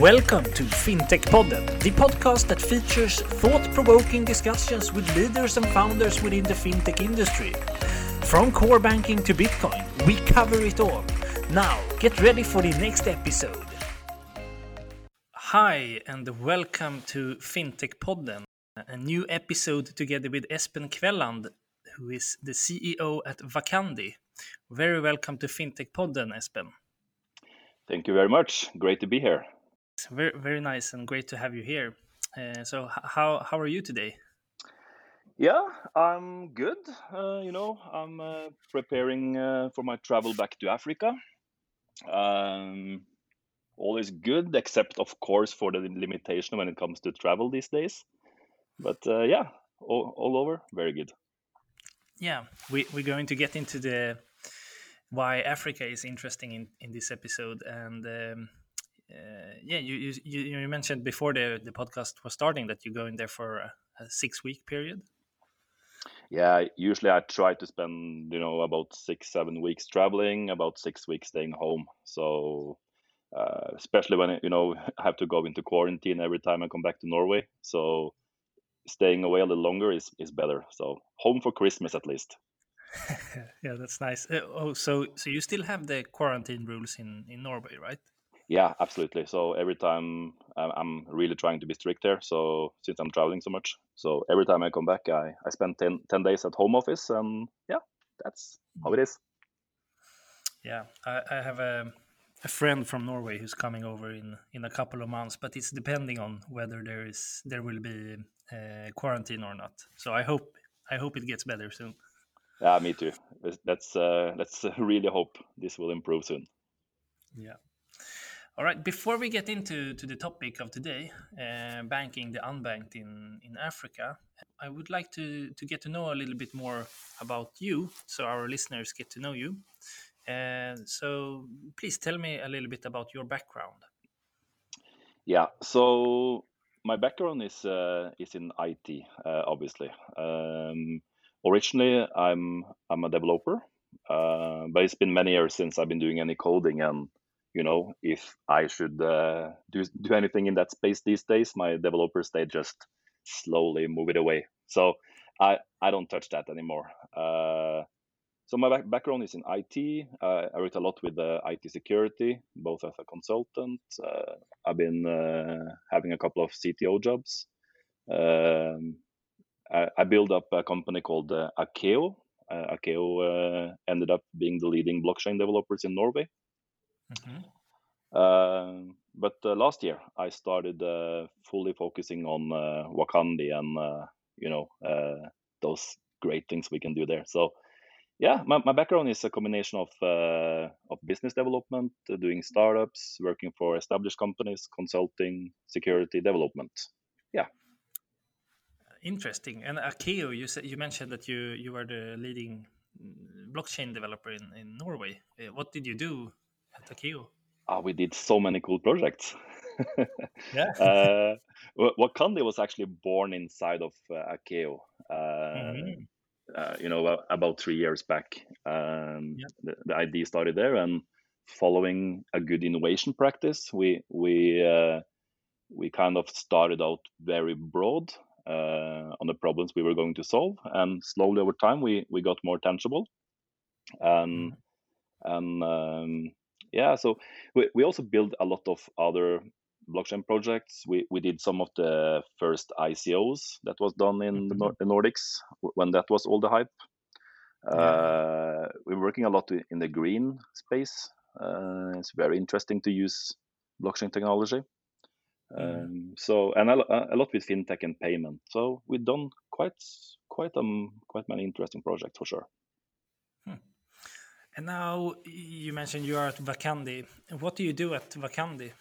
Welcome to FinTech Podden, the podcast that features thought provoking discussions with leaders and founders within the fintech industry. From core banking to Bitcoin, we cover it all. Now, get ready for the next episode. Hi, and welcome to FinTech Podden, a new episode together with Espen Kvelland, who is the CEO at Wakandi. Very welcome to FinTech Podden, Espen. Thank you very much. Great to be here. It's very, very nice and great to have you here. Uh, so, how how are you today? Yeah, I'm good. Uh, you know, I'm uh, preparing uh, for my travel back to Africa. Um, all is good, except of course for the limitation when it comes to travel these days. But uh, yeah, all, all over, very good. Yeah, we, we're going to get into the why Africa is interesting in, in this episode. And um, uh, yeah, you, you you mentioned before the, the podcast was starting that you're going there for a, a six week period. Yeah, usually I try to spend you know about six seven weeks traveling, about six weeks staying home. So uh, especially when you know I have to go into quarantine every time I come back to Norway. So staying away a little longer is is better. So home for Christmas at least. yeah, that's nice. Uh, oh, so so you still have the quarantine rules in in Norway, right? Yeah, absolutely. So every time I'm really trying to be strict there. So since I'm traveling so much, so every time I come back, I I spend 10, 10 days at home office, and yeah, that's how it is. Yeah, I, I have a a friend from Norway who's coming over in in a couple of months, but it's depending on whether there is there will be uh, quarantine or not. So I hope I hope it gets better soon. Yeah, me too. Let's uh, let's really hope this will improve soon. Yeah. All right. Before we get into to the topic of today, uh, banking the unbanked in in Africa, I would like to to get to know a little bit more about you, so our listeners get to know you. Uh, so, please tell me a little bit about your background. Yeah. So my background is uh, is in IT, uh, obviously. Um, originally, I'm I'm a developer, uh, but it's been many years since I've been doing any coding. And you know, if I should uh, do do anything in that space these days, my developers they just slowly move it away. So I I don't touch that anymore. Uh, so my back- background is in IT. Uh, I worked a lot with uh, IT security, both as a consultant. Uh, I've been uh, having a couple of CTO jobs. Um, I, I, built up a company called uh, Akeo. Uh, Akeo ended up being the leading blockchain developers in Norway. Mm-hmm. Um, but last year, I started fully focusing on Wakandi and you know those great things we can do there. So yeah, my, my background is a combination of uh, of business development, uh, doing startups, working for established companies, consulting, security development. Yeah. Interesting. And Akeo, you said you mentioned that you you were the leading mm, blockchain developer in, in Norway. Uh, what did you do at Akeo? Oh, we did so many cool projects. yeah. uh, Wakandi was actually born inside of uh, Akeo. Uh, mm-hmm uh, you know, about three years back. Um, yeah. the, the, idea started there, and following a good innovation practice, we we uh, we kind of started out very broad uh, on the problems we were going to solve, and slowly over time, we we got more tangible. And mm. and um, yeah, so we we also built a lot of other blockchain projects. We we did some of the first ICOs that was done in mm-hmm. the Nordics when that was all the hype. Yeah. Uh, we're working a lot in the green space. Uh, it's very interesting to use blockchain technology. Mm. Um, so and a, a, lot with fintech and payment. So we've done quite quite um quite many interesting projects for sure. Hmm. And now you mentioned you are at Wakandi. What do you do at Wakandi?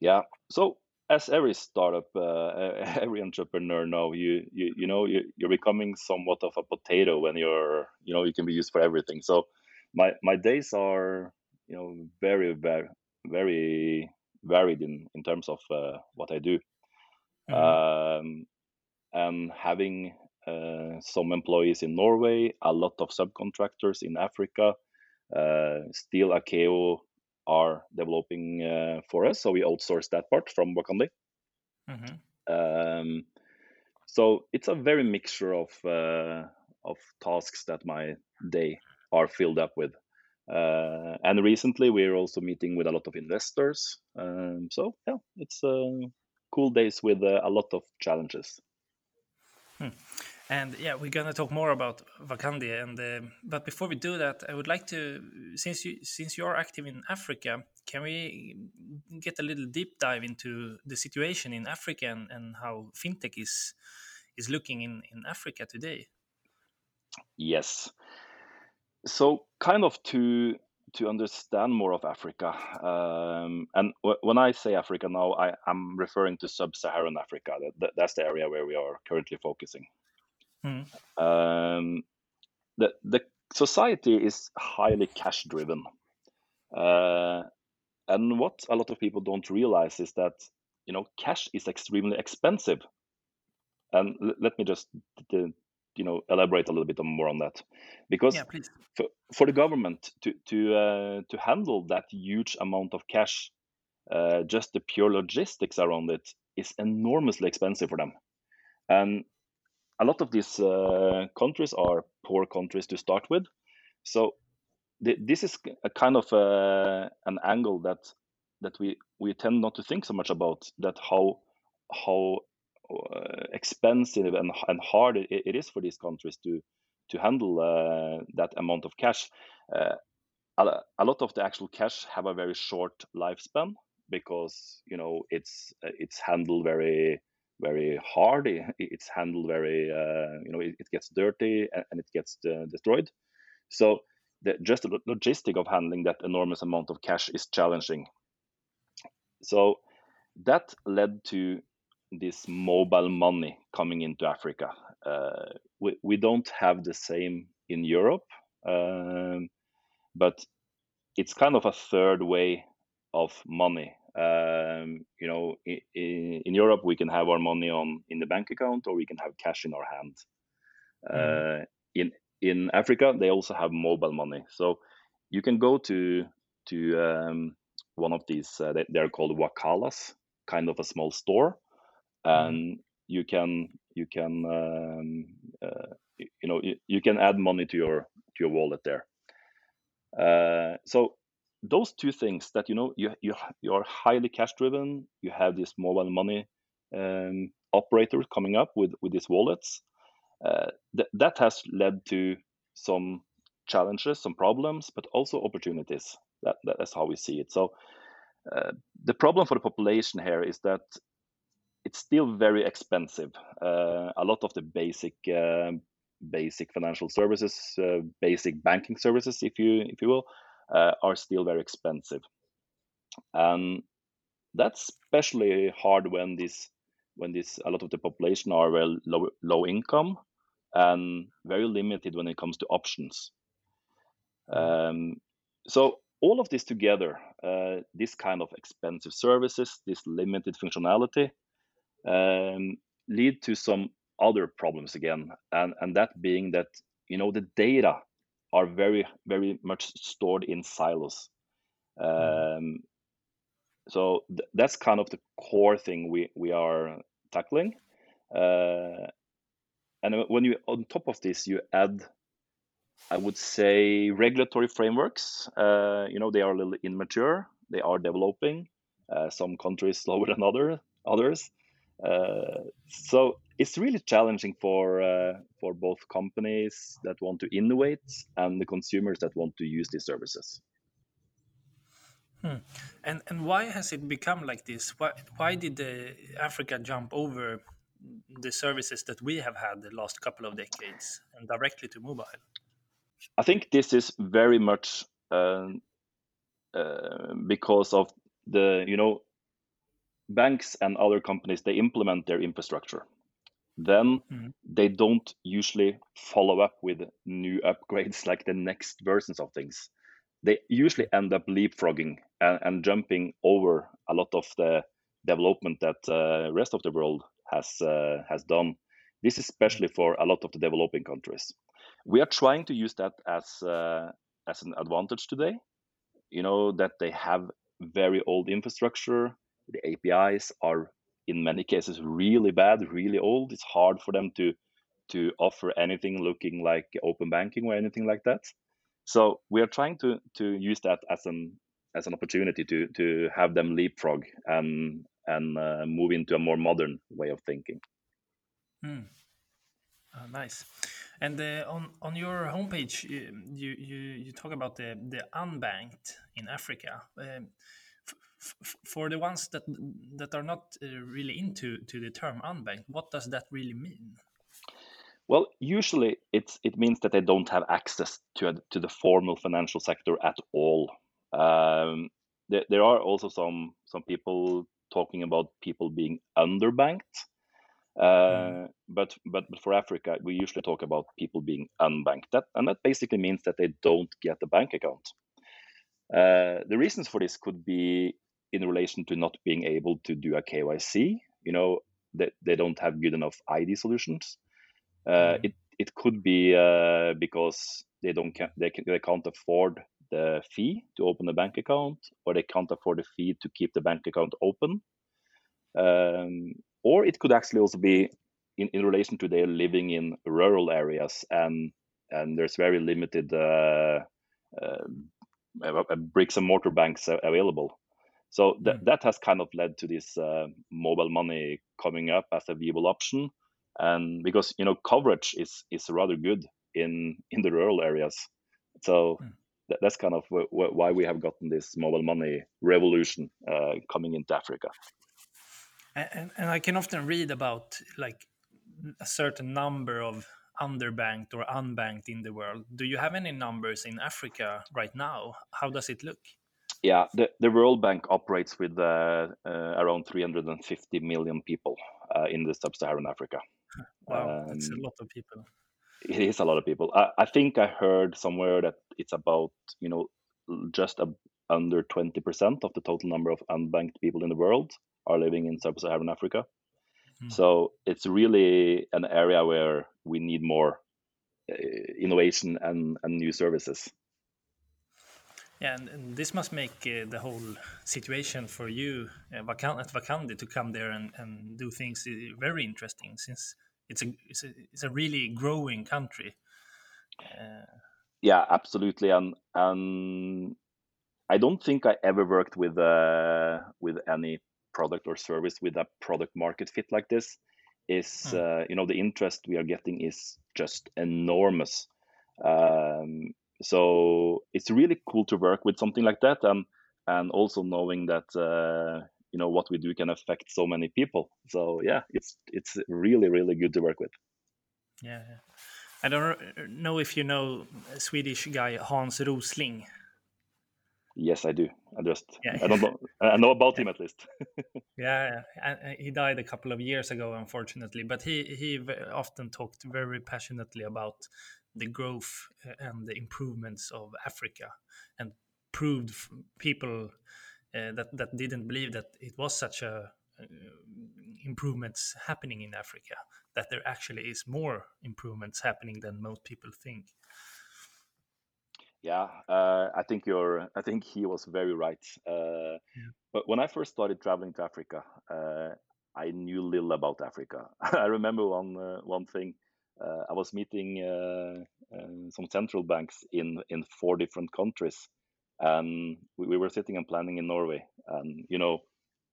Yeah. So as every startup, uh, every entrepreneur know, you you you know you, you're becoming somewhat of a potato when you're you know you can be used for everything. So my my days are you know very very very varied in in terms of uh, what I do. Mm-hmm. Um, and having some employees in Norway, a lot of subcontractors in Africa, uh, still Akeo are developing uh, for us. So we outsource that part from Wakandi. hmm Um, so it's a very mixture of uh, of tasks that my day are filled up with. Uh, and recently, we're also meeting with a lot of investors. Um, so yeah, it's uh, cool days with uh, a lot of challenges. And yeah, we're gonna talk more about Wakandi. And uh, but before we do that, I would like to, since you since you are active in Africa, can we get a little deep dive into the situation in Africa and, and how fintech is is looking in in Africa today? Yes. So kind of to to understand more of Africa, um, and when I say Africa now, I, I'm referring to sub-Saharan Africa. That, that, that's the area where we are currently focusing. Mm. Um, the the society is highly cash driven, uh, and what a lot of people don't realize is that you know cash is extremely expensive. And l- let me just you know elaborate a little bit more on that, because Yeah, for, for the government to to uh, to handle that huge amount of cash, uh, just the pure logistics around it is enormously expensive for them, and a lot of these uh, countries are poor countries to start with. So th- this is a kind of uh, an angle that that we we tend not to think so much about that how how uh, expensive and, and hard it, it is for these countries to to handle uh, that amount of cash. Uh, a, a lot of the actual cash have a very short lifespan because you know it's it's handled very very hard. It's handled very, uh, you know, it, it, gets dirty and, it gets uh, destroyed. So the, just the logistic of handling that enormous amount of cash is challenging. So that led to this mobile money coming into Africa. Uh, we, we don't have the same in Europe, um, but it's kind of a third way of money um, you know, in, in, Europe, we can have our money on in the bank account, or we can have cash in our hand. Mm. Uh, in in Africa, they also have mobile money, so you can go to to um, one of these. Uh, they, are called wakalas, kind of a small store, and mm. you can you can um, uh, you know you, you, can add money to your to your wallet there. Uh, so those two things that you know you you you are highly cash driven you have this mobile money um, operator coming up with with these wallets uh, th- that has led to some challenges some problems but also opportunities. That that's how we see it. So uh, the problem for the population here is that it's still very expensive. Uh, a lot of the basic uh, basic financial services uh, basic banking services if you if you will are still very expensive. And that's especially hard when this when this a lot of the population are well low, low income and very limited when it comes to options. Um, so all of this together, uh, this kind of expensive services, this limited functionality, um, lead to some other problems again, and and that being that you know the data are very very much stored in silos. Mm-hmm. Um, so th- that's kind of the core thing we we are tackling. Uh, and when you on top of this you add, I would say regulatory frameworks. Uh, you know they are a little immature. They are developing. Uh, some countries slower than other others. Uh, so it's really challenging for uh, for both companies that want to innovate and the consumers that want to use these services. Hmm. And and why has it become like this? Why why did the Africa jump over the services that we have had the last couple of decades and directly to mobile? I think this is very much uh, uh, because of the you know banks and other companies they implement their infrastructure then mm-hmm. they don't usually follow up with new upgrades like the next versions of things. They usually end up leapfrogging and, and jumping over a lot of the development that uh, rest of the world has uh, has done. This is especially for a lot of the developing countries. We are trying to use that as uh, as an advantage today. You know that they have very old infrastructure. The APIs are in many cases really bad, really old. It's hard for them to to offer anything looking like open banking or anything like that. So we are trying to to use that as an as an opportunity to to have them leapfrog and and uh, move into a more modern way of thinking. Mm. Nice. And uh, on on your homepage, you, you you talk about the the unbanked in Africa. Um, for the ones that that are not uh, really into to the term unbanked, what does that really mean? Well, usually it's it means that they don't have access to a, to the formal financial sector at all. Um, there, there are also some some people talking about people being underbanked. Uh, mm. but, but but for Africa, we usually talk about people being unbanked. That and that basically means that they don't get a bank account. Uh, the reasons for this could be in relation to not being able to do a KYC. You know, that they, they don't have good enough ID solutions. Uh, mm. It it could be uh, because they don't can, they, can, they can't afford the fee to open a bank account, or they can't afford the fee to keep the bank account open. Um, or it could actually also be in, in relation to their living in rural areas and and there's very limited uh, uh, bricks and mortar banks available. So th- mm. that has kind of led to this uh, mobile money coming up as a viable option. And because you know coverage is is rather good in in the rural areas. So mm. th- that's kind of w- w- why we have gotten this mobile money revolution uh, coming into africa. And, and i can often read about like a certain number of underbanked or unbanked in the world. Do you have any numbers in africa right now? How does it look yeah the, the world bank operates with uh, uh, around 350 million people uh, in the sub-saharan africa Wow, um, that's a um, lot of people. It is a lot of people. I, I think I heard somewhere that it's about you know just a, under twenty percent of the total number of unbanked people in the world are living in sub-Saharan Africa. Mm. So it's really an area where we need more uh, innovation and, and new services. Yeah, and, and this must make uh, the whole situation for you uh, at Wakandi to come there and, and do things uh, very interesting since it's a it's a, it's a really growing country. Uh, yeah, absolutely, and and I don't think I ever worked with uh, with any product or service with a product market fit like this. Is hmm. uh, you know the interest we are getting is just enormous. Um, so it's really cool to work with something like that, and and also knowing that uh, you know what we do can affect so many people. So yeah it's it's really really good to work with. Yeah, yeah. i don't know if you know a swedish guy hans rosling. Yes i do. I just yeah. i don't know i know about him at least. Yeah, yeah. He died a couple of years ago unfortunately but he he often talked very passionately about the growth uh, and the improvements of africa and proved people uh, that that didn't believe that it was such a uh, improvements happening in Africa. That there actually is more improvements happening than most people think. Yeah, uh, I think you're. I think he was very right. Uh, yeah. But when I first started traveling to Africa, uh, I knew little about Africa. I remember one uh, one thing. I was meeting some central banks in in four different countries, and we, we were sitting and planning in Norway, and you know,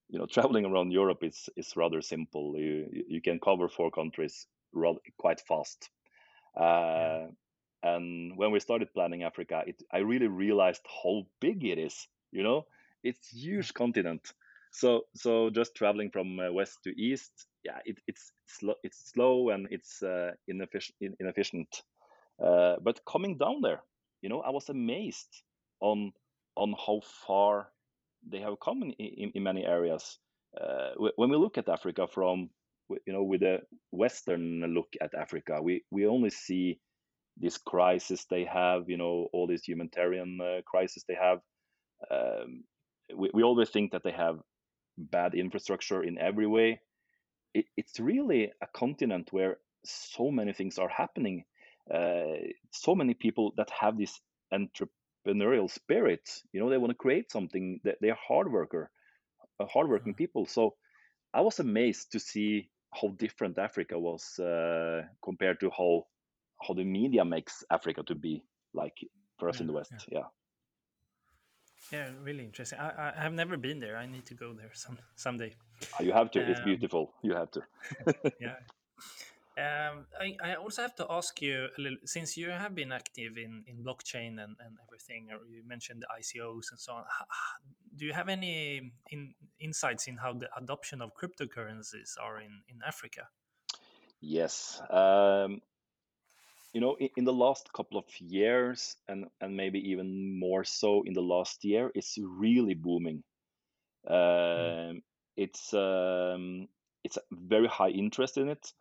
you know, traveling around Europe is is rather simple. You you can cover four countries rather, quite fast. Uh, and when we started planning Africa, it I really realized how big it is. You know, it's huge continent. So so just traveling from uh, west to east, yeah, it, it's slow, it's slow and it's uh, inefficient. inefficient. Uh, but coming down there, you know, I was amazed on on how far they have come in, in, in many areas. Uh, when we look at Africa from you know with a Western look at Africa, we we only see this crisis they have, you know, all these humanitarian uh, crisis they have. Um, we, we always think that they have bad infrastructure in every way. It, it's really a continent where so many things are happening. Uh, so many people that have this entrepreneurial spirit. You know, they want to create something. That they are hard worker, uh, hardworking people. So I was amazed to see how different Africa was uh, compared to how how the media makes Africa to be like for us Yeah, in the West. yeah, Yeah, yeah. Really interesting. I, I have never been there. I need to go there some someday. Uh, you have to. It's Um, beautiful. You have to. yeah. Um, I, I also have to ask you a little, since you have been active in, in blockchain and, and everything, or you mentioned the ICOs and so on. Do you have any in, insights in how the adoption of cryptocurrencies are in, in Africa? Yes. Um, you know, in, in the last couple of years, and and maybe even more so in the last year, it's really booming. Mm, Um, it's um, it's a very high interest in it.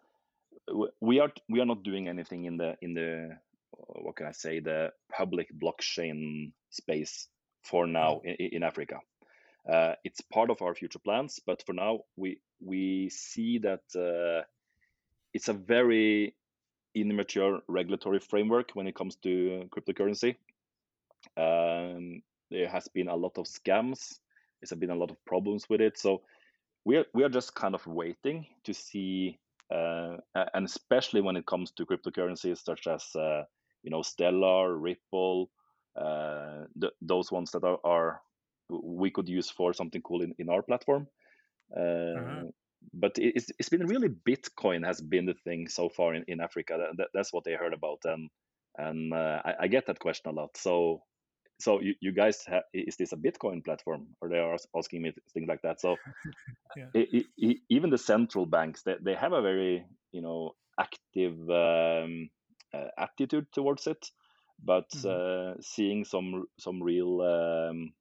We are we are not doing anything in the in the what can I say the public blockchain space for mm, now in, in Africa. Uh, it's part of our future plans, but for now we we see that uh, it's a very immature regulatory framework when it comes to cryptocurrency. Um, there has been a lot of scams. There's been a lot of problems with it. So we are we are just kind of waiting to see, uh, and especially when it comes to cryptocurrencies such as uh, you know Stellar, Ripple, uh, th- those ones that are, are we could use for something cool in, in our platform. uh-huh. But it- it's it's been really Bitcoin has been the thing so far in, in Africa. That, that- that's what they heard about, and and uh, I, I get that question a lot. So so you, you guys ha- is this a Bitcoin platform? Or they are asking me things like that. So Yeah. i i even the central banks they, they have a very you know active um, uh, attitude towards it but hmm uh, seeing some some real um,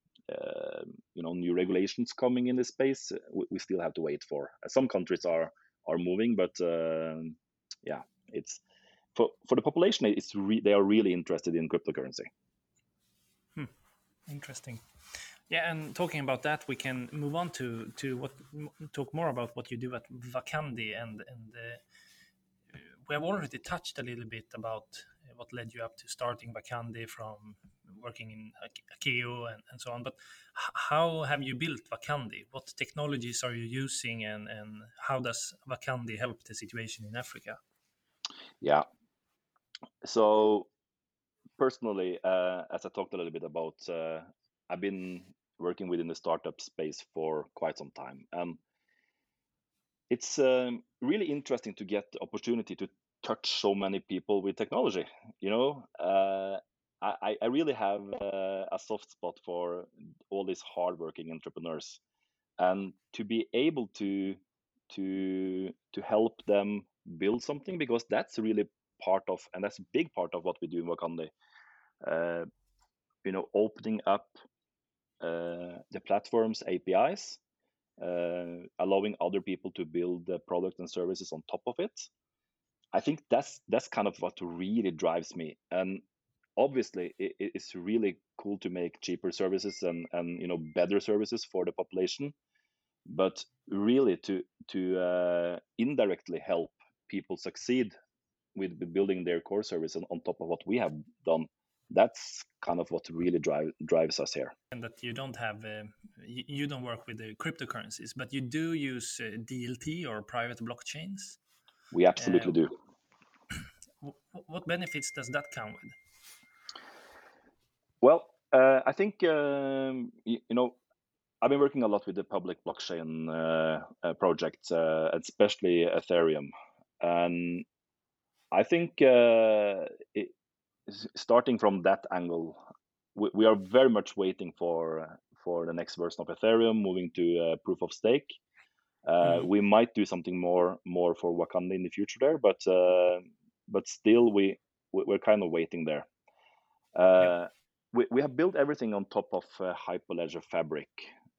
you know new regulations coming in this space uh, we, we still have to wait for some countries are are moving but um yeah it's for for the population it's re- they are really interested in cryptocurrency Hmm. Interesting. Yeah, and talking about that, we can move on to to what talk more about what you do at Wakandi, and and uh, we have already touched a little bit about what led you up to starting Wakandi from working in Ak- Akeo and, and so on. But how have you built Wakandi? What technologies are you using, and and how does Wakandi help the situation in Africa? yeah so personally uh, as i talked a little bit about uh, i've been working within the startup space for quite some time and it's um, really interesting to get the opportunity to touch so many people with technology. You know, uh, I, I really have uh, a soft spot for all these hardworking entrepreneurs, and to be able to to to help them build something because that's really part of and that's a big part of what we do in Wakandi. Uh, you know, opening up uh, the platform's APIs uh, allowing other people to build the product and services on top of it. I think that's that's kind of what really drives me. And obviously, it, it's really cool to make cheaper services and and you know better services for the population. But really, to to uh, indirectly help people succeed with, building their core service on, on top of what we have done, that's kind of what really drive, drives us here. And that you don't have, uh, you, you don't work with the cryptocurrencies, but you do use uh, DLT or private blockchains. We Uh, absolutely do. what benefits does that come with? Well, uh, I think um, you, you know I've been working a lot with the public blockchain uh, uh, projects, uh, especially Ethereum, and I think uh, it, starting from that angle, we, we are very much waiting for for the next version of Ethereum moving to uh, proof of stake. Uh, Mhm. we might do something more more for Wakandi in the future there, but uh, but still we we- we're kind of waiting there. Yeah. We, we have built everything on top of uh, Hyperledger Fabric.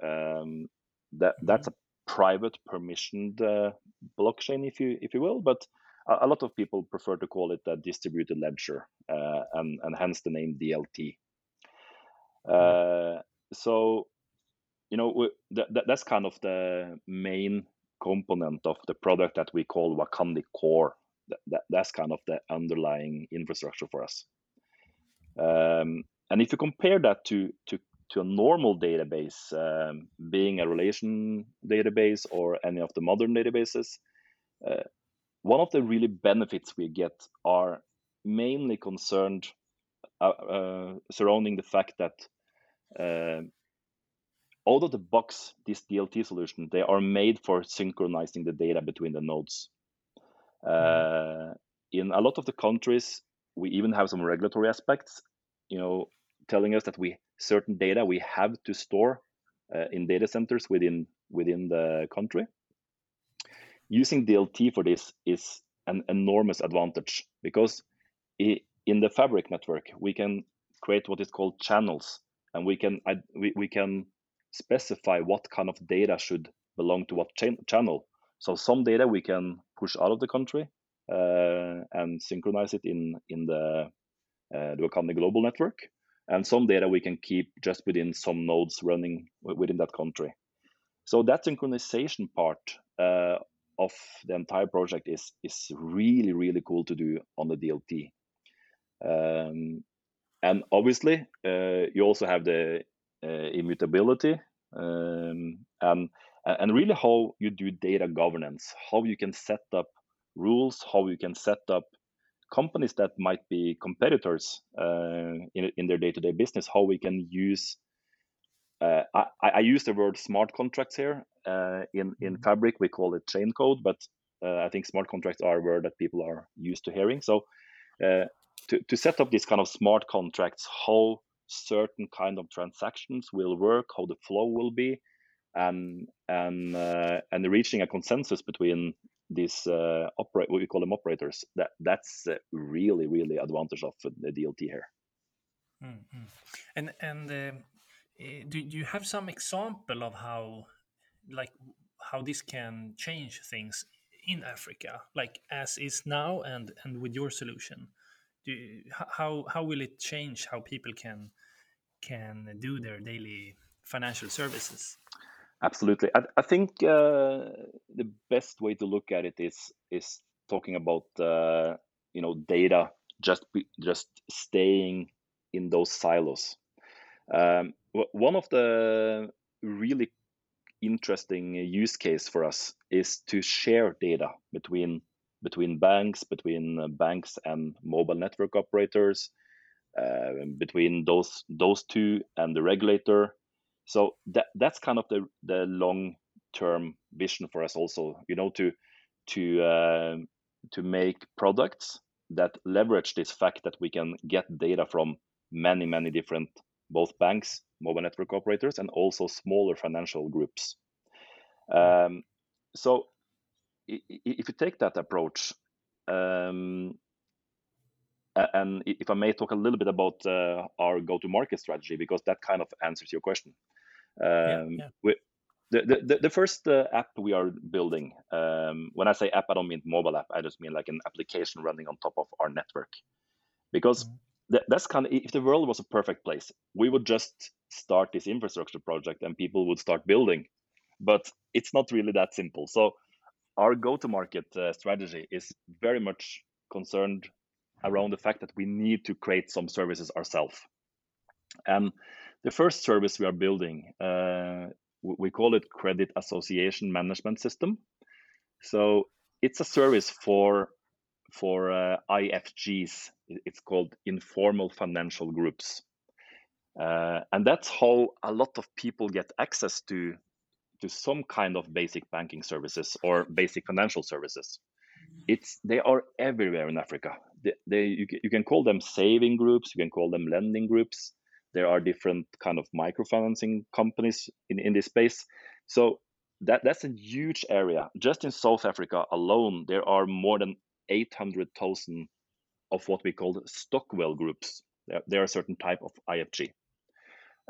Um, that that's a private permissioned uh, blockchain, if you if you will, but a, a lot of people prefer to call it a distributed ledger, uh, and and hence the name DLT. Uh, so you know we, that, that that's kind of the main component of the product that we call Wakandi Core. That, that that's kind of the underlying infrastructure for us. Um, and if you compare that to to to a normal database, um, being a relation database or any of the modern databases, uh, one of the really benefits we get are mainly concerned uh, uh, surrounding the fact that uh, out of the box, this DLT solution, they are made for synchronizing the data between the nodes. Uh, in a lot of the countries, we even have some regulatory aspects, you know, telling us that we certain data we have to store uh, in data centers within within the country. Using DLT for this is an enormous advantage because in the fabric network we can create what is called channels and we can we, we can specify what kind of data should belong to what cha- channel so some data we can push out of the country uh, and synchronize it in in the the Wakandi global network and some data we can keep just within some nodes running within that country. So that synchronization part uh, of the entire project is is really really cool to do on the DLT um, and obviously, uh, you also have the uh, immutability um, and and really how you do data governance, how you can set up rules, how you can set up companies that might be competitors uh, in, in their day-to-day business, how we can use. Uh, I, I, use the word smart contracts here. Uh, in in mm-hmm. Fabric, we call it chain code, but uh, I think smart contracts are a word that people are used to hearing. So to, to set up these kind of smart contracts, how certain kind of transactions will work, how the flow will be, and and uh, and reaching a consensus between these uh, operate what we call them operators. That that's really really advantage of the DLT here. Mm-hmm. And and uh, do, you have some example of how like how this can change things in Africa, like as is now, and and with your solution? do how how will it change how people can can do their daily financial services? Absolutely, I, I think uh, the best way to look at it is is talking about uh, you know data just just staying in those silos. Um, one of the really interesting use case for us is to share data between between banks, between banks and mobile network operators, uh, between those those two and the regulator. So that that's kind of the the long term vision for us also. You know to to uh, to make products that leverage this fact that we can get data from many many different both banks, mobile network operators, and also smaller financial groups. Um, so if you take that approach, um, and if I may talk a little bit about uh, our go-to-market strategy, because that kind of answers your question. Um, yeah, yeah. The, the, the first uh, app we are building, um, when I say app, I don't mean mobile app. I just mean like an application running on top of our network. Because mm-hmm. that's kind of, if the world was a perfect place, we would just start this infrastructure project and people would start building. But it's not really that simple. So our go-to-market uh, strategy is very much concerned around the fact that we need to create some services ourselves. And the first service we are building, uh, we call it Credit Association Management System. So it's a service for for uh, IFGs. It's called informal financial groups, uh, and that's how a lot of people get access to to some kind of basic banking services or basic financial services. It's they are everywhere in Africa. They, they you, you can call them saving groups, you can call them lending groups. There are different kind of microfinancing companies in, in this space. So that that's a huge area. Just in South Africa alone, there are more than 800,000 of what we call stokvel groups. They are a certain type of IFG.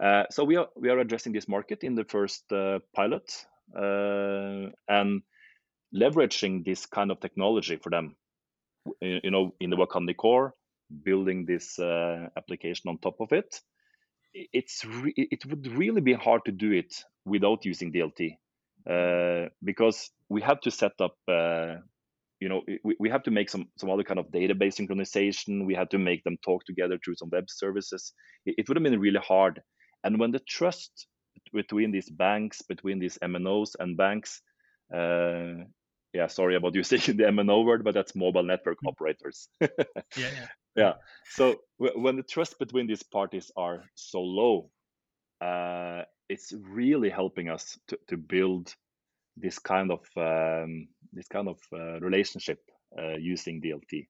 Uh, so we are we are addressing this market in the first uh, pilot uh, and leveraging this kind of technology for them. You know, in the Wakandi core, building this uh, application on top of it. It's re- it would really be hard to do it without using DLT uh, because we have to set up you know we, we have to make some some other kind of database synchronization we had to make them talk together through some web services it, it would have been really hard and when the trust between these banks between these mnos and banks uh, yeah sorry about using the mno word but that's mobile network Mm. operators yeah, yeah. Yeah so when the trust between these parties are so low uh, it's really helping us to, to build this kind of um, this kind of uh, relationship uh, using DLT.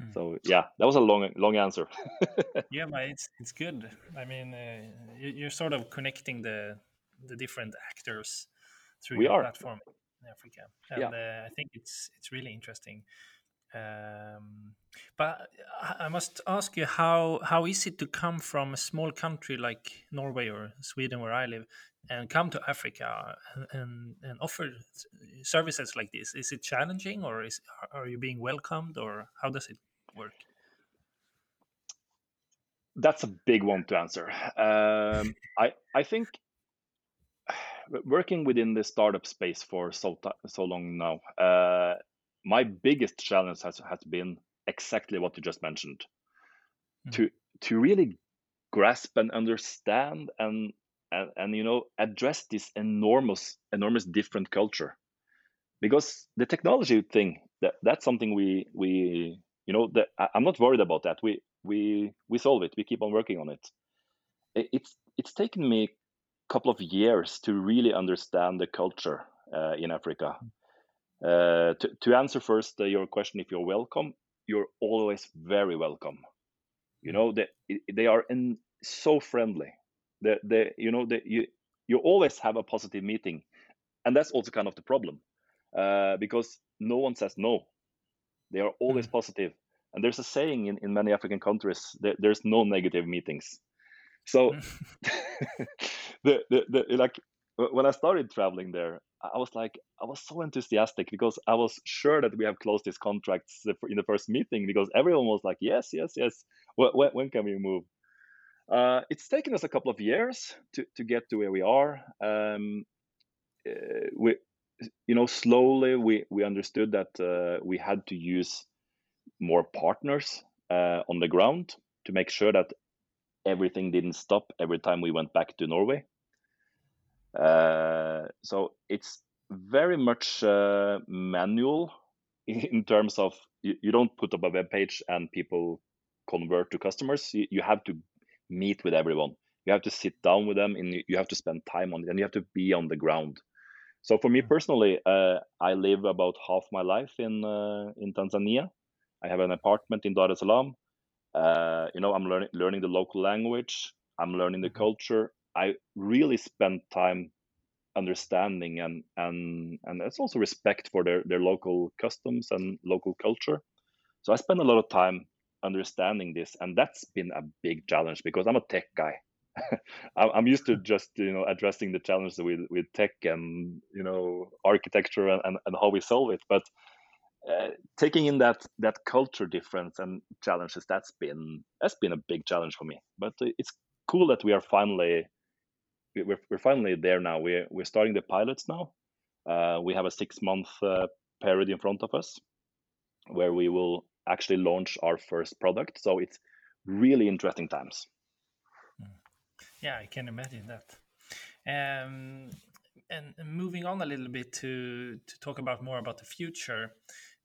Mm. So yeah, that was a long long answer. Yeah, but it's it's good. I mean, uh, you- you're sort of connecting the the different actors through We your are. platform in Africa, and Yeah. uh, I think it's it's really interesting. Um, but I must ask you how how is it to come from a small country like Norway or Sweden, where I live, and come to Africa and and, and offer services like this? Is it challenging, or is are you being welcomed, or how does it work? That's a big one to answer. Um, I I think working within the startup space for so so long now, uh, my biggest challenge has has been exactly what you just mentioned. Mm. To to really grasp and understand and and, and you know address this enormous enormous different culture. Because the technology thing that that's something we we you know that i'm not worried about that. We we we solve it. We keep on working on it. It's it's taken me a couple of years to really understand the culture uh, in africa uh, to, to answer first uh, your question if you're welcome you're always very welcome. You know they they are in so friendly. They, they you know they, you you always have a positive meeting and that's also kind of the problem uh, because no one says no. They are always Mm. positive. And there's a saying in, in many african countries that there's no negative meetings. So the, the, the like when i started traveling there i was like i was so enthusiastic because i was sure that we have closed these contracts in the first meeting because everyone was like yes yes yes. When, when, can we move? Uh, it's taken us a couple of years to, to get to where we are. Um, uh, we you know slowly we we understood that uh, we had to use more partners uh, on the ground to make sure that everything didn't stop every time we went back to Norway. Uh, so it's very much uh, manual in terms of you, you don't put up a web page and people convert to customers. You, you have to meet with everyone. You have to sit down with them and you- have to spend time on it and you have to be on the ground. So for me personally, uh, I live about half my life in uh, in Tanzania. I have an apartment in Dar es Salaam. Uh, you know, I'm learning learning the local language. I'm learning the Mhm. culture. I really spend time understanding and and and it's also respect for their their local customs and local culture. So I spend a lot of time understanding this, and that's been a big challenge because I'm a tech guy. I'm I'm used to just you know addressing the challenges with with tech and you know architecture and, and, and how we solve it, but uh, taking in that that culture difference and challenges that's been that's been a big challenge for me but it's cool that we are finally we're, we're finally there now we're we're starting the pilots now uh, we have a six month uh, period in front of us where we will actually launch our first product so it's really interesting times Yeah, I can imagine that. Um, and and moving on a little bit to to talk about more about the future.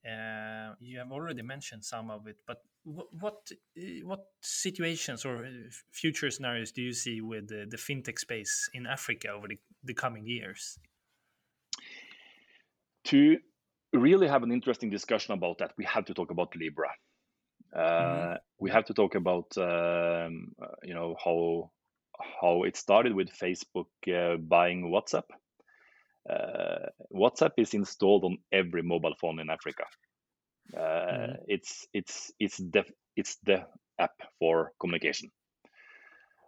Uh, you have already mentioned some of it, but what what, uh, situations or uh, future scenarios do you see with the, the fintech space in Africa over the, the coming years? to really have an interesting discussion about that we have to talk about libra uh, we have to talk about um, you know how how it started with Facebook uh, buying WhatsApp. Uh, WhatsApp is installed on every mobile phone in Africa. Uh, Mhm. It's it's it's the it's the app for communication.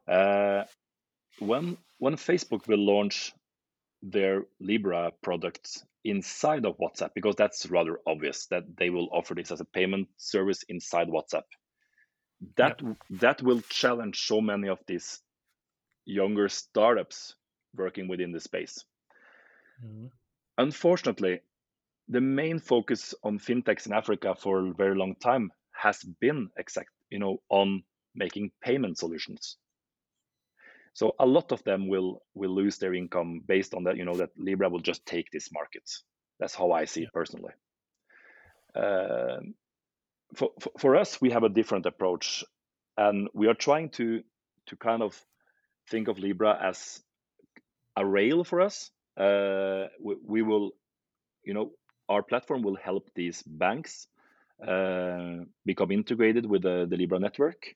Uh, when when Facebook will launch their Libra products inside of WhatsApp, because that's rather obvious that they will offer this as a payment service inside WhatsApp. That that will challenge so many of these younger startups working within the space. Mhm. Unfortunately, the main focus on fintechs in Africa for a very long time has been exact, you know, on making payment solutions. So a lot of them will will lose their income based on that. You know that Libra will just take these markets. That's how I see it personally. Uh, for, for, for us, we have a different approach, and we are trying to to kind of think of Libra as a rail for us. Uh, we, we, will, you know, our platform will help these banks uh, become integrated with the, the Libra network.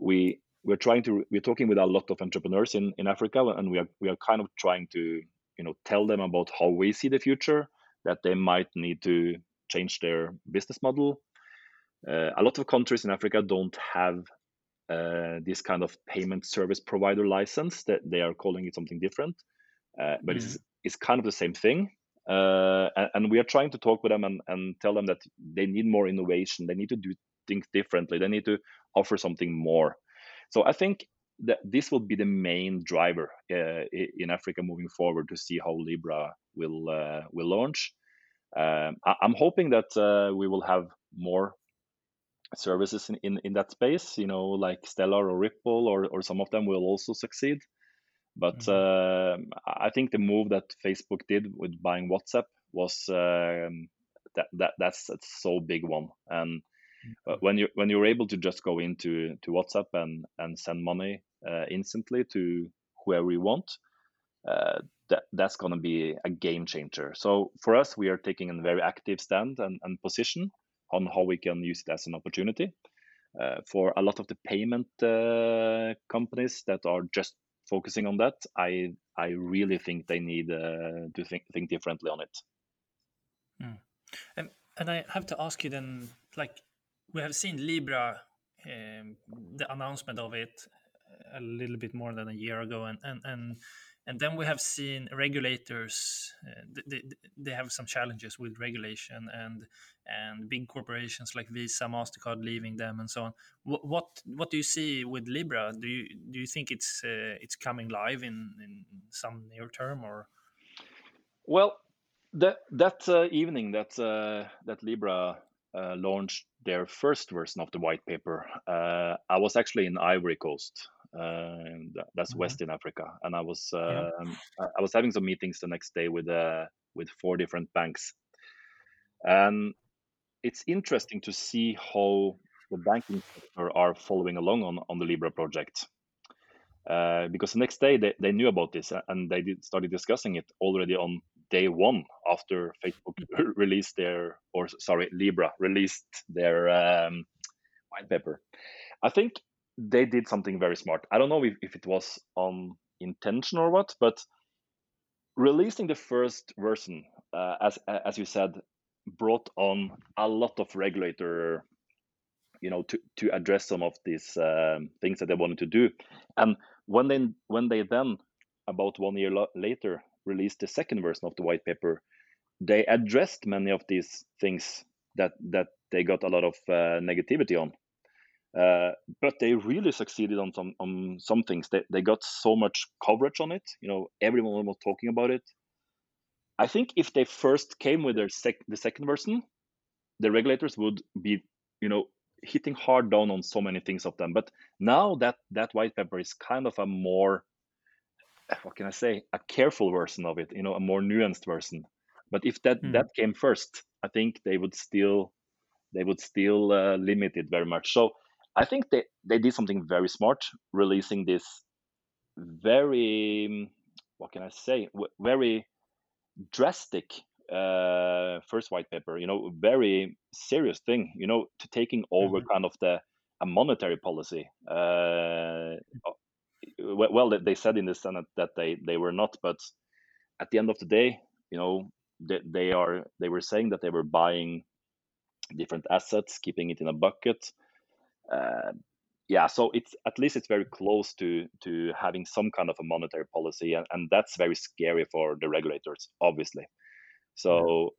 We we're trying to we're talking with a lot of entrepreneurs in, in Africa, and we are we are kind of trying to you know tell them about how we see the future, that they might need to change their business model. Uh, a lot of countries in Africa don't have uh, this kind of payment service provider license that they are calling it something different, uh, but mm. it's, it's kind of the same thing. Uh, and, we are trying to talk with them and, and tell them that they need more innovation. They need to do things differently. They need to offer something more. So I think that this will be the main driver uh, in Africa moving forward to see how Libra will uh, will launch. Um, I, am hoping that uh, we will have more services in, in, in, that space, you know, like Stellar or Ripple, or, or some of them will also succeed. But mm-hmm. uh, I think the move that Facebook did with buying WhatsApp was um, that, that that's a so big one. And uh, when you when you're able to just go into to WhatsApp and and send money uh, instantly to whoever you want, uh, that that's going to be a game changer. So for us, we are taking a very active stand and, and position on how we can use it as an opportunity. Uh, for a lot of the payment uh, companies that are just focusing on that, I I really think they need uh, to think think differently on it. Mm. And and I have to ask you then, like we have seen Libra, um, the announcement of it a little bit more than a year ago, and and and and then we have seen regulators uh, they, they have some challenges with regulation and and big corporations like visa mastercard leaving them and so on. What what, what do you see with libra? Do you do you think it's uh, it's coming live in in some near term or? Well that that uh, evening that uh, that libra uh, launched their first version of the white paper, uh, I was actually in Ivory Coast. That's mm-hmm. West in Africa, and I was yeah. Um, I was having some meetings the next day with uh, with four different banks, and it's interesting to see how the banking sector are following along on, on the Libra project. Uh, because the next day they, they knew about this and they did, started discussing it already on day one after Facebook released their, or sorry, Libra released their um, white paper. I think they did something very smart. I don't know if, if it was on intention or what, but releasing the first version, uh, as as you said, brought on a lot of regulator, you know, to to address some of these um, things that they wanted to do. And when they when they then about one year lo- later released the second version of the white paper, they addressed many of these things that that they got a lot of uh, negativity on. Uh, but they really succeeded on some on some things. They they got so much coverage on it. You know, everyone was talking about it. I think if they first came with their sec- the second version, the regulators would be, you know, hitting hard down on so many things of them. But now that that white paper is kind of a more what can I say, a careful version of it, you know, a more nuanced version. But if that mm. that came first, I think they would still they would still uh, limit it very much. So I think they they did something very smart, releasing this very what can I say, very drastic uh, first white paper. You know, very serious thing. You know, to taking over mm-hmm. kind of the a monetary policy uh, well, they said in the Senate that they they were not, but at the end of the day, you know, they, they are they were saying that they were buying different assets, keeping it in a bucket. Uh, yeah, so it's at least it's very close to to having some kind of a monetary policy, and, and that's very scary for the regulators, obviously. So.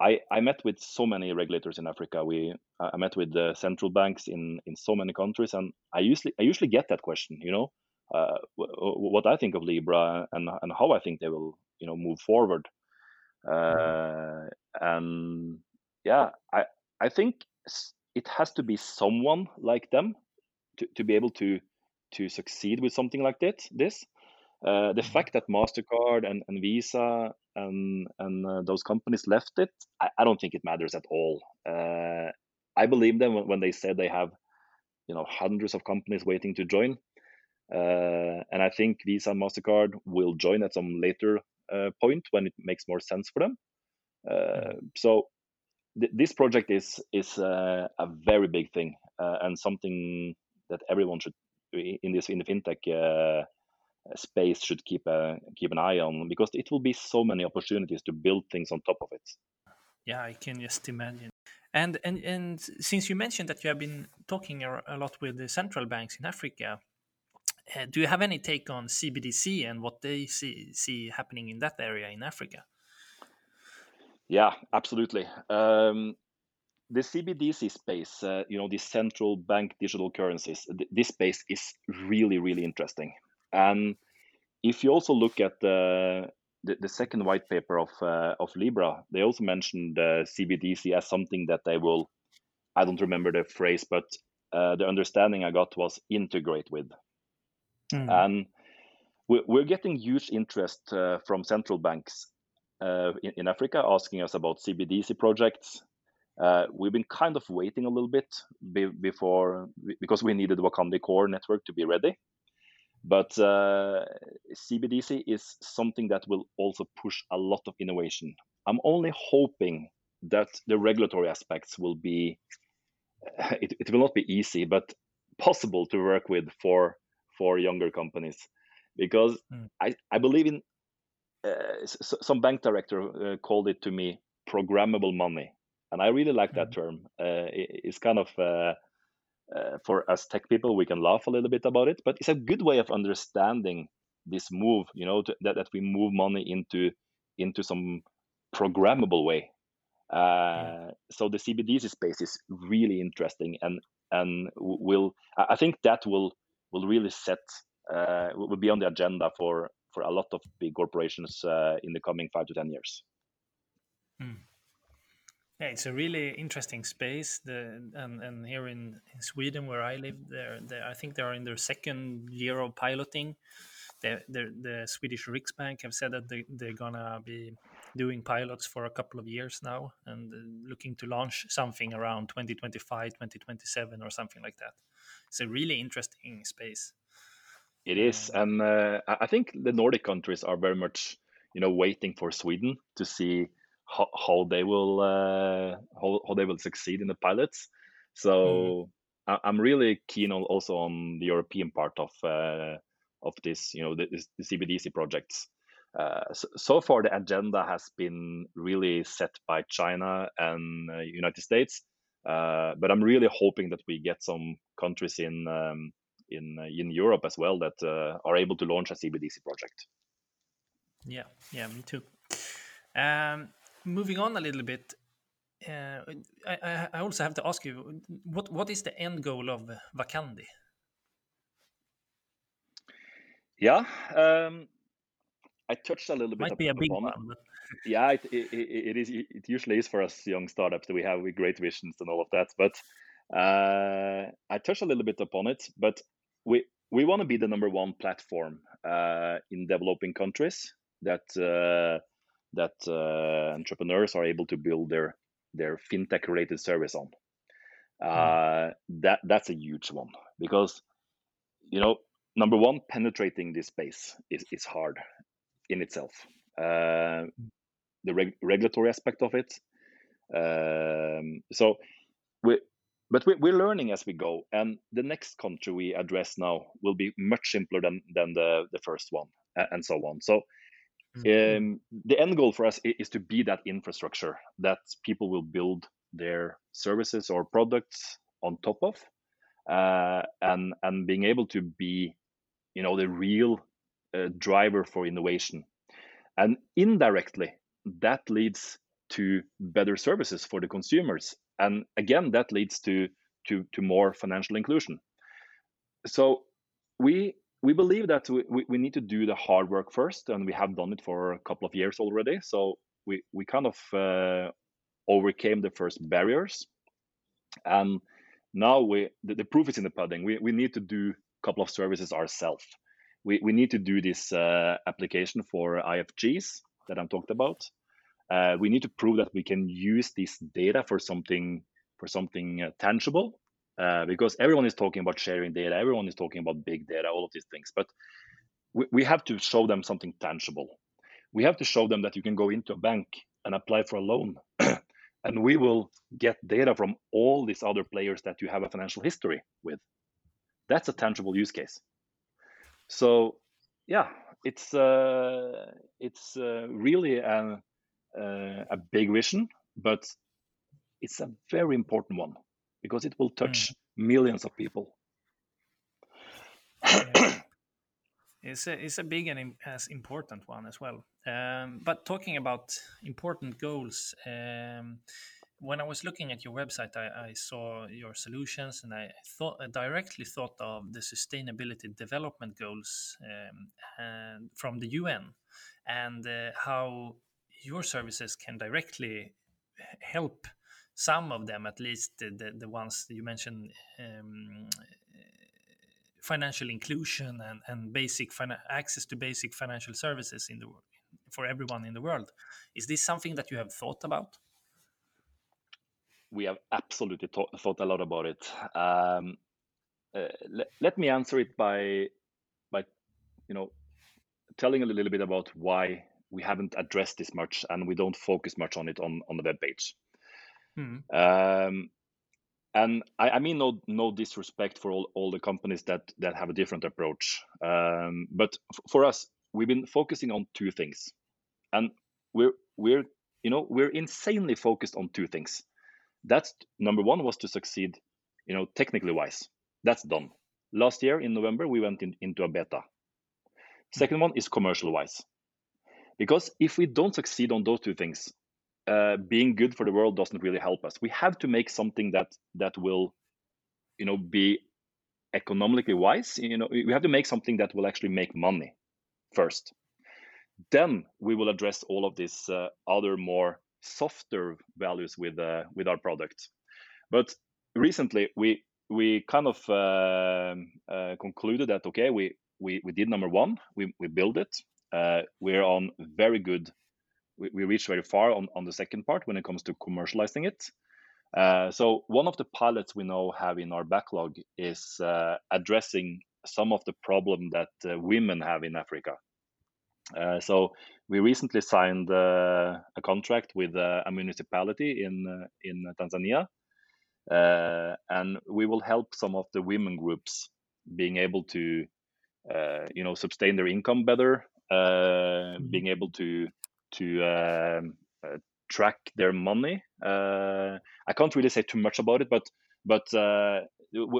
I, I met with so many regulators in Africa. We I met with the central banks in, in so many countries, and I usually I usually get that question. You know, uh, what I think of Libra and and how I think they will you know move forward. Uh, and yeah, I I think it has to be someone like them to, to be able to to succeed with something like this. This uh, the mm-hmm. fact that Mastercard and, and Visa and and uh, those companies left it, I, I, don't think it matters at all. Uh, I believe them when they said they have, you know, hundreds of companies waiting to join, uh, and I think Visa and Mastercard will join at some later uh, point when it makes more sense for them. Mm-hmm. so th- this project is is uh, a very big thing uh, and something that everyone should in this in the fintech uh, space should keep a keep an eye on because it will be so many opportunities to build things on top of it. Yeah, I can just imagine. And and and since you mentioned that you have been talking a lot with the central banks in Africa, uh, do you have any take on CBDC and what they see see happening in that area in Africa? Yeah, absolutely. Um, the CBDC space, uh, you know, the central bank digital currencies, th- this space is really, really interesting. And if you also look at the the, the second white paper of uh, of Libra, they also mentioned the CBDC as something that they will. I don't remember the phrase, but uh, the understanding I got was integrate with, mm. and we're getting huge interest uh, from central banks uh, in, in, Africa asking us about CBDC projects. Uh, we've been kind of waiting a little bit be, before because we needed Wakandi core network to be ready. But uh, CBDC is something that will also push a lot of innovation. I'm only hoping that the regulatory aspects will be, it, it will not be easy, but possible to work with for for younger companies, because mm. I, I believe in uh, some bank director uh, called it to me programmable money, and I really like that mm. term. Uh, it, it's kind of uh, uh, for us tech people, we can laugh a little bit about it, but it's a good way of understanding this move. You know, to, that that we move money into into some programmable way. Uh, yeah. So the CBDC space is really interesting, and and will I think that will will really set uh, will be on the agenda for for a lot of big corporations uh, in the coming five to ten years. Mm. Yeah, it's a really interesting space. The and, and here in, in Sweden, where I live, there, I think they are in their second year of piloting. The, the, the Swedish Riksbank have said that they, they're gonna be doing pilots for a couple of years now and uh, looking to launch something around 2025, 2027 or something like that. It's a really interesting space. It is, and uh, I think the Nordic countries are very much, you know, waiting for Sweden to see how, how they will uh, how, how they will succeed in the pilots. So mm. I, am really keen on also on the European part of uh, of this, you know, the, the CBDC projects. Uh, so, so, far, the agenda has been really set by China and uh, United States, uh, but I'm really hoping that we get some countries in um, in uh, in Europe as well that uh, are able to launch a CBDC project. Yeah, yeah, me too. Um, moving on a little bit, uh, I, I, also have to ask you what what is the end goal of Wakandi? Yeah, um, I touched a little bit. Might be a big one. But... Yeah, it, it, it is. It usually is for us young startups that we have with great visions and all of that. But uh, I touched a little bit upon it. But we we want to be the number one platform uh, in developing countries that uh, that uh, entrepreneurs are able to build their their fintech related service on. Hmm. Uh, that that's a huge one because you know number one penetrating this space is, is hard in itself. Uh, the reg- regulatory aspect of it. Um, so we but we, we're learning as we go and the next country we address now will be much simpler than than the the first one and so on so Mm-hmm. Um, the end goal for us is to be that infrastructure that people will build their services or products on top of, uh, and and being able to be, you know, the real uh, driver for innovation, and indirectly that leads to better services for the consumers, and again that leads to to to more financial inclusion. So we we believe that we, we need to do the hard work first, and we have done it for a couple of years already. So we we kind of uh, overcame the first barriers, and now we the, the, proof is in the pudding. We we need to do a couple of services ourselves. We we need to do this uh, application for IFGs that I'm talked about. Uh, we need to prove that we can use this data for something for something uh, tangible. Uh, because everyone is talking about sharing data everyone is talking about big data all of these things. But we, we have to show them something tangible. We have to show them that you can go into a bank and apply for a loan and we will get data from all these other players that you have a financial history with. That's a tangible use case. So yeah it's uh, it's uh, really a, uh, a big vision but it's a very important one because it will touch mm. millions of people. yeah. It's a, it's a big and as important one as well. Um, but talking about important goals, um, when I was looking at your website, I, I, saw your solutions, and I thought I directly thought of the Sustainability Development Goals um, from the UN, and uh, how your services can directly help some of them at least the, the, the ones you mentioned um, financial inclusion and, and basic access to basic financial services in the for everyone in the world. Is this something that you have thought about? We have absolutely thought, a lot about it. Um, uh, let, let me answer it by by you know telling a little bit about why we haven't addressed this much and we don't focus much on it on, on the web page Mm. Um, and I, I, mean no no disrespect for all, all the companies that that have a different approach. Um, but for us, we've been focusing on two things, and we're we're you know we're insanely focused on two things. That's number one was to succeed, you know, technically wise. That's done. Last year in November, we went in, into a beta. Second one is commercial wise. Because if we don't succeed on those two things, uh, being good for the world doesn't really help us. We have to make something that that will, you know, be economically wise. You know, we have to make something that will actually make money first. Then we will address all of these uh, other more softer values with uh, with our product. But recently, we we kind of uh, uh, concluded that okay, we we we did number one, we we build it. Uh, we're on very good we, we reached very far on, on the second part when it comes to commercializing it. Uh, so one of the pilots we now have in our backlog is uh, addressing some of the problem that uh, women have in Africa. Uh, so we recently signed uh, a contract with a municipality in in Tanzania, and we will help some of the women groups being able to, you know, sustain their income better. Being able to to um, uh, track their money. Uh, I can't really say too much about it, but but uh,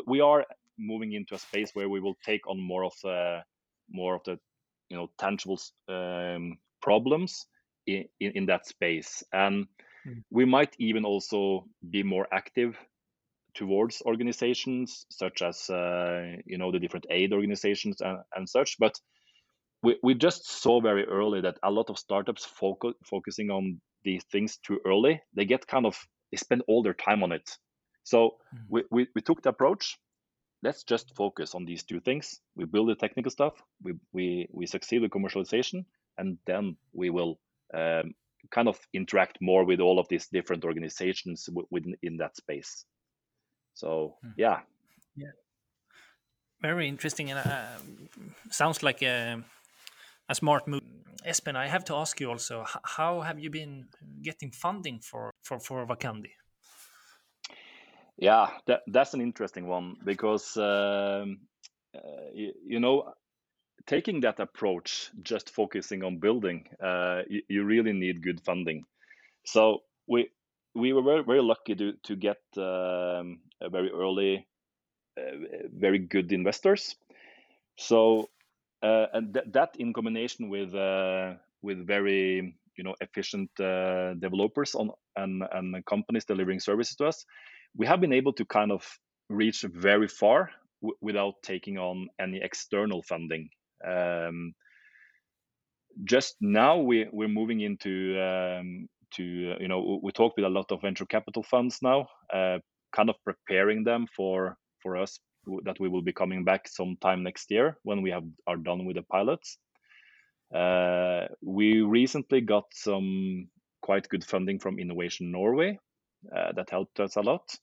we are moving into a space where we will take on more of the more of the you know tangible um, problems in, in, in that space, and mm. we might even also be more active towards organizations such as uh, you know the different aid organizations and, and such but we, we just saw very early that a lot of startups focus, focusing on these things too early they get kind of they spend all their time on it. So mm. we, we, we took the approach let's just focus on these two things. We build the technical stuff we we, we succeed with commercialization and then we will um, kind of interact more with all of these different organizations within in that space. So mm. yeah. Yeah. Very interesting and uh, sounds like a a smart move. Espen, I have to ask you also, how have you been getting funding for for for Wakandi? Yeah, that, that's an interesting one because um, uh, you, you, know, taking that approach, just focusing on building, uh, you, you, really need good funding. So we we were very very lucky to to get um, a very early, uh, very good investors. So uh, and th- that in combination with uh, with very you know efficient uh, developers on and, and companies delivering services to us, we have been able to kind of reach very far w- without taking on any external funding. Um, just now we we're moving into um, to you know we talk with a lot of venture capital funds now, uh, kind of preparing them for for us that we will be coming back sometime next year when we have are done with the pilots. Uh, we recently got some quite good funding from Innovation Norway uh, that helped us a lot,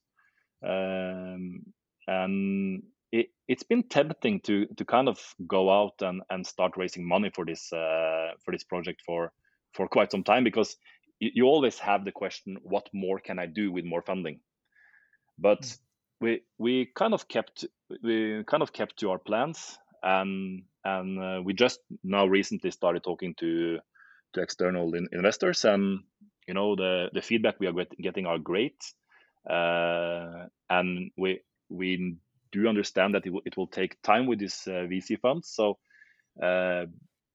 um, and it, has been tempting to to kind of go out and, and start raising money for this uh, for this project for for quite some time because you, always have the question, what more can I do with more funding? But mm. We we kind of kept we kind of kept to our plans and and uh, we just now recently started talking to to external in, investors and you know the the feedback we are get, getting are great. Uh, and we we do understand that it, it will take time with these uh, VC funds so uh,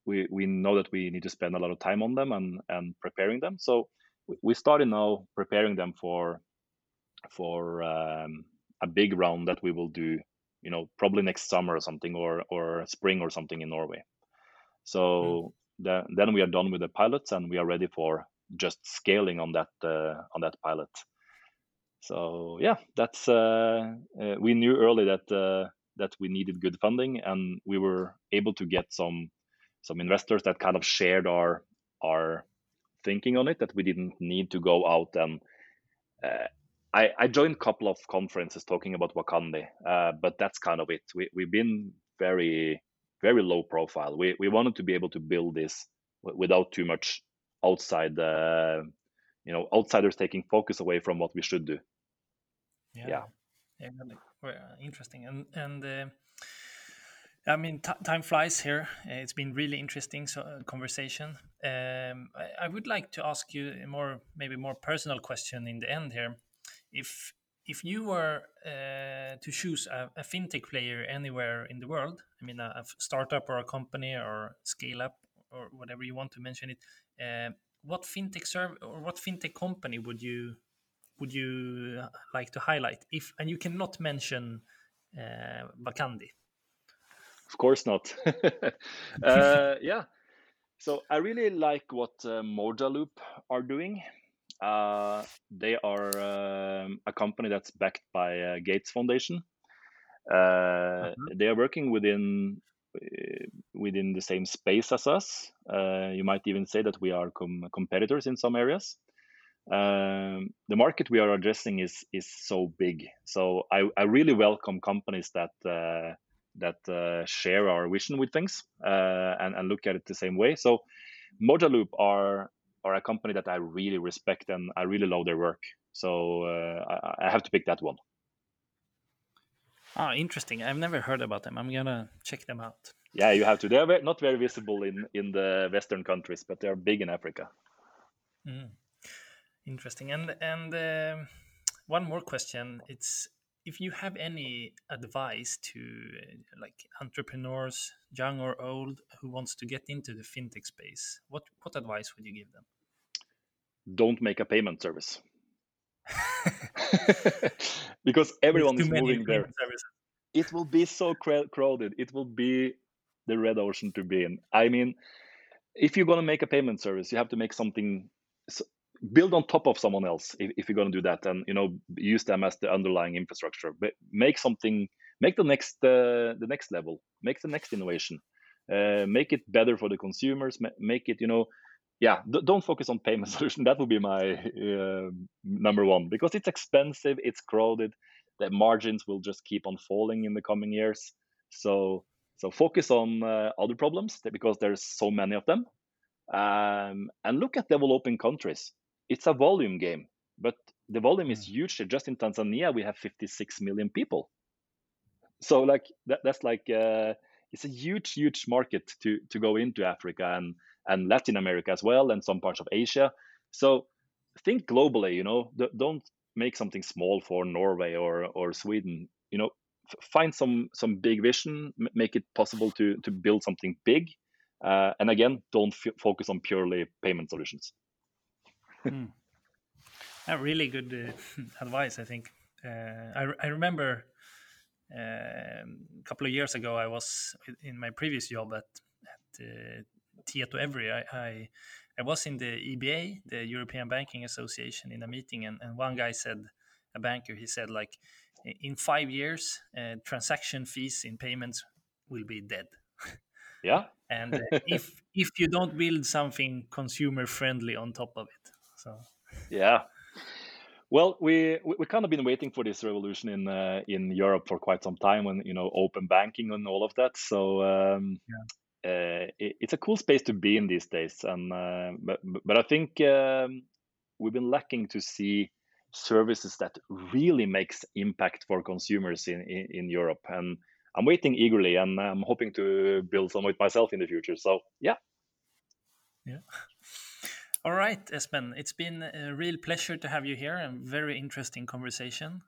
we we know that we need to spend a lot of time on them and and preparing them. So we started now preparing them for for um, a big round that we will do you know probably next summer or something or or spring or something in norway so mm. then then we are done with the pilots and we are ready for just scaling on that uh, on that pilot so yeah that's uh, uh, we knew early that uh, that we needed good funding and we were able to get some some investors that kind of shared our our thinking on it that we didn't need to go out and uh, I, I joined a couple of conferences talking about Wakandi, uh, but that's kind of it. We, we've been very, very low profile. We, we wanted to be able to build this without too much outside, uh, you know, outsiders taking focus away from what we should do. Yeah, yeah, yeah interesting. And and uh, I mean, time flies here. It's been really interesting so, uh, conversation. Um, I, I would like to ask you a more, maybe more personal question in the end here if if you were uh, to choose a, a, fintech player anywhere in the world, I mean, a, a, startup or a company or scale up or whatever you want to mention it, uh, what fintech serve or what fintech company would you would you uh, like to highlight? If and you cannot mention uh, Wakandi. Of course not. uh, yeah. So I really like what uh, Mojaloop are doing. Uh, they are um, a company that's backed by uh, Gates Foundation. Uh, mm-hmm. They are working within uh, within the same space as us. Uh, you might even say that we are com- competitors in some areas. Um, the market we are addressing is is so big. So I, I really welcome companies that uh, that share our vision with things and and look at it the same way. So Mojaloop are are a company that I really respect and I really love their work. So uh, I, I, have to pick that one. Ah, interesting. I've never heard about them. I'm gonna check them out. Yeah, you have to. They're not very visible in in the Western countries, but they're big in Africa. Mm. Interesting. And and uh, one more question. It's if you have any advice to uh, like entrepreneurs young or old who wants to get into the fintech space what what advice would you give them? Don't make a payment service. Because everyone is moving there. services. it will be so crowded. It will be the red ocean to be in. I mean if you're going to make a payment service you have to make something build on top of someone else if, if you're going to do that and you know use them as the underlying infrastructure. But make something make the next uh, the next level make the next innovation uh, make it better for the consumers make it you know yeah don't focus on payment solution. That would be my uh, number one because it's expensive it's crowded the margins will just keep on falling in the coming years. So so focus on uh, other problems because there's so many of them um, and look at developing countries it's a volume game, but the volume is mm. huge. Just in Tanzania, we have 56 million people. So like that, that's like uh, it's a huge, huge market to to go into Africa and and Latin America as well, and some parts of Asia. So think globally. You know, don't make something small for Norway or or Sweden. You know, find some some big vision, make it possible to to build something big. Uh, and again, don't focus on purely payment solutions mm. really good uh, advice, I think. Uh, I, I remember uh, a couple of years ago, I was in my previous job at, at uh, Tietoevry, I, I I was in the EBA, the European Banking Association, in a meeting, and, and one guy said, a banker, he said like, in five years, uh, transaction fees in payments will be dead. Yeah. and uh, if if you don't build something consumer friendly on top of it, so yeah. Well, we we, kind of been waiting for this revolution in uh, in Europe for quite some time, when you know open banking and all of that. So um, yeah. uh, it, it's a cool space to be in these days. And uh, but but I think um, we've been lacking to see services that really makes impact for consumers in, in, in Europe. And I'm waiting eagerly, and I'm hoping to build some of it myself in the future. So yeah. Yeah. All right, Espen, it's been a real pleasure to have you here and very interesting conversation.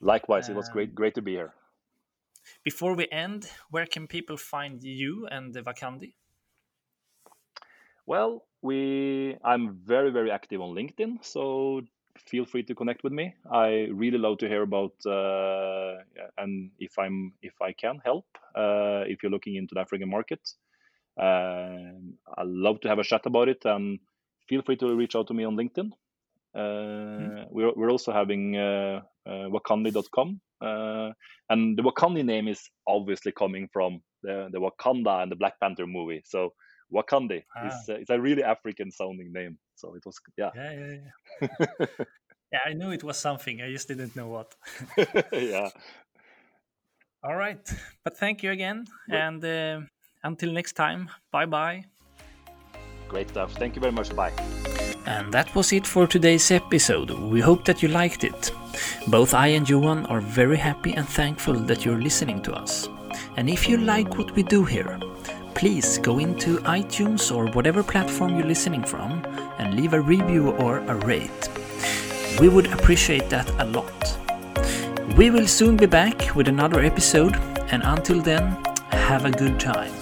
Likewise, it was great great to be here. Before we end, where can people find you and the Wakandi? Well, we I'm very very active on LinkedIn, so feel free to connect with me. I really love to hear about uh, and if I'm if I can help uh, if you're looking into the African market. Uh, I love to have a chat about it, and feel free to reach out to me on LinkedIn. Mm. We're we're also having uh, uh, Wakandi.com, uh, and the Wakandi name is obviously coming from the the Wakanda and the Black Panther movie. So Wakandi ah. is it's a really African sounding name. So it was yeah. Yeah, yeah, yeah. yeah, I knew it was something. I just didn't know what. yeah. All right, but thank you again, and uh, until next time, bye bye. Great stuff. Thank you very much. Bye. And that was it for today's episode. We hope that you liked it. Both I and Johan are very happy and thankful that you're listening to us. And if you like what we do here, please go into iTunes or whatever platform you're listening from and leave a review or a rate. We would appreciate that a lot. We will soon be back with another episode, and until then, have a good time.